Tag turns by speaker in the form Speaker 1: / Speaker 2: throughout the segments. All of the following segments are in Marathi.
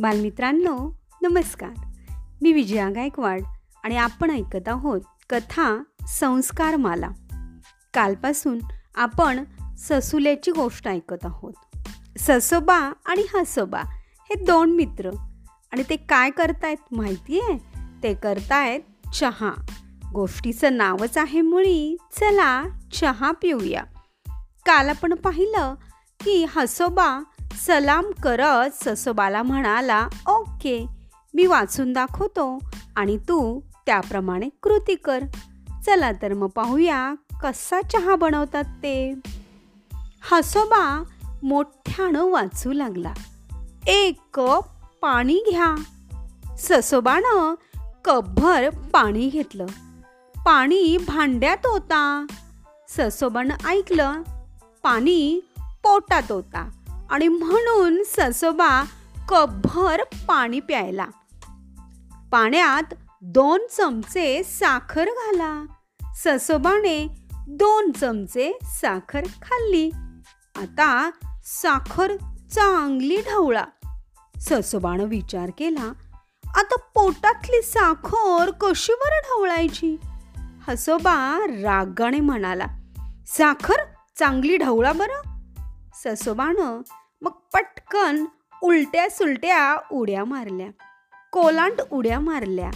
Speaker 1: बालमित्रांनो नमस्कार. मी विजया गायकवाड आणि आपण ऐकत आहोत कथा संस्कार माला कालपासून आपण ससुल्याची गोष्ट ऐकत आहोत. ससोबा आणि हसोबा हे दोन मित्र. आणि ते काय करतायत माहिती आहे ते करतायत चहा. गोष्टीचं नावच आहे मुळी. चला चहा पिऊया. काल आपण पाहिलं की हसोबा सलाम करत ससोबाला म्हणाला ओके मी वाचून दाखवतो आणि तू त्याप्रमाणे कृती कर. चला तर मग पाहूया कसा चहा बनवतात ते. हसोबा मोठ्यानं वाचू लागला. एक कप पाणी घ्या. ससोबानं कपभर पाणी घेतलं. पाणी भांड्यात होता. ससोबानं ऐकलं. पाणी पोटात होता. आणि म्हणून ससोबा कपभर पाणी प्यायला. पाण्यात दोन चमचे साखर घाला. ससोबाने दोन चमचे साखर खाल्ली. आता साखर चांगली ढवळा. ससोबानं विचार केला आता पोटातली साखर कशी बरं ढवळायची? हसोबा रागाने म्हणाला साखर चांगली ढवळा बरं. ससोबानं मग पटकन उलट्या सुलट्या उड्या मारल्या. कोलांट उड्या मारल्या.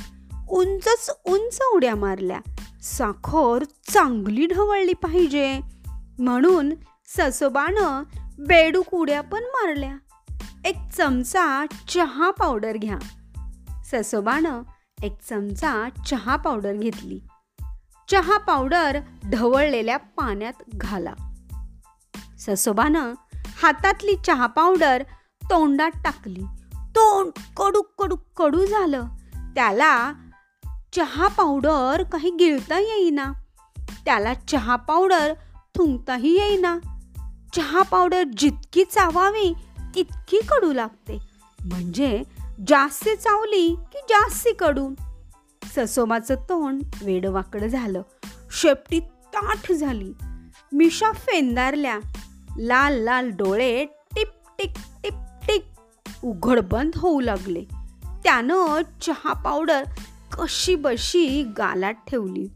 Speaker 1: उंचच उंच उड्या मारल्या. साखर चांगली ढवळली पाहिजे. म्हणून ससोबानं बेडूक उड्या पण मारल्या. एक चमचा चहा पावडर घ्या. ससोबानं एक चमचा चहा पावडर घेतली. चहा पावडर ढवळलेल्या पाण्यात घाला. ससोबानं हातातली चहा पावडर तोंडात टाकली. तोंड कडू कडू कडू झालं. त्याला चहा पावडर काही गिळता येईना. त्याला चहा पावडर थुंकताही येईना. चहा पावडर जितकी चावावी तितकी कडू लागते. म्हणजे जास्ती चावली की जास्ती कडू. ससोबाचं तोंड वेडवाकडं झालं. शेपटी ताठ झाली. मिशा फेंदारल्या. लाल लाल डोळे टिप टिक टिप टिक उघड बंद होऊ लागले. त्यानं चहा पावडर कशी बशी गालात ठेवली.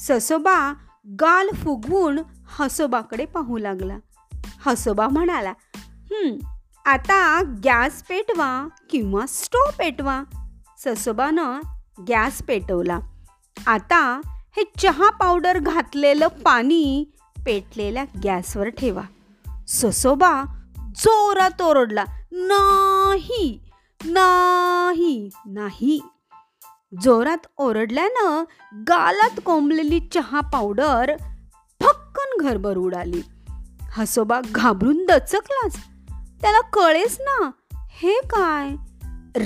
Speaker 1: ससोबा गाल फुगवून हसोबाकडे पाहू लागला. हसोबा म्हणाला आता गॅस पेटवा किंवा स्टोव पेटवा. ससोबानं गॅस पेटवला. आता हे चहा पावडर घातलेलं पाणी पेटलेल्या गॅसवर ठेवा. ससोबा जोरात ओरडला नाही नाही नाही. जोरात ओरडल्यानं गालात कोंबलेली चहा पावडर फक्कन घरभर उडाली. हसोबा घाबरून दचकलाच. त्याला कळेच ना हे काय?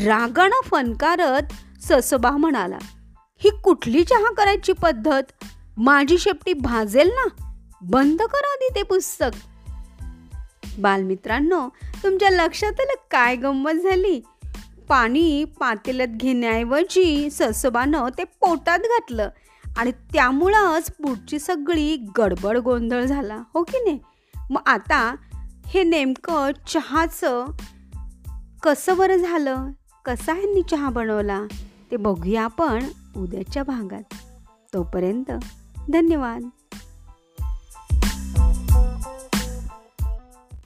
Speaker 1: रागानं फनकारत ससोबा म्हणाला ही कुठली चहा करायची पद्धत? माझी शेपटी भाजेल ना? बंद करा आधी ते पुस्तक. बालमित्रांनो तुमच्या लक्षात आलं काय गंमत झाली? पाणी पातेल्यात घेण्याऐवजी ससोबानं ते पोटात घातलं आणि त्यामुळंच पुढची सगळी गडबड गोंधळ झाला हो की नाही? मग आता हे नेमकं चहाचं कसं बरं झालं? कसा ह्यांनी चहा बनवला? ते बघूया आपण उद्याच्या भागात. तोपर्यंत धन्यवाद.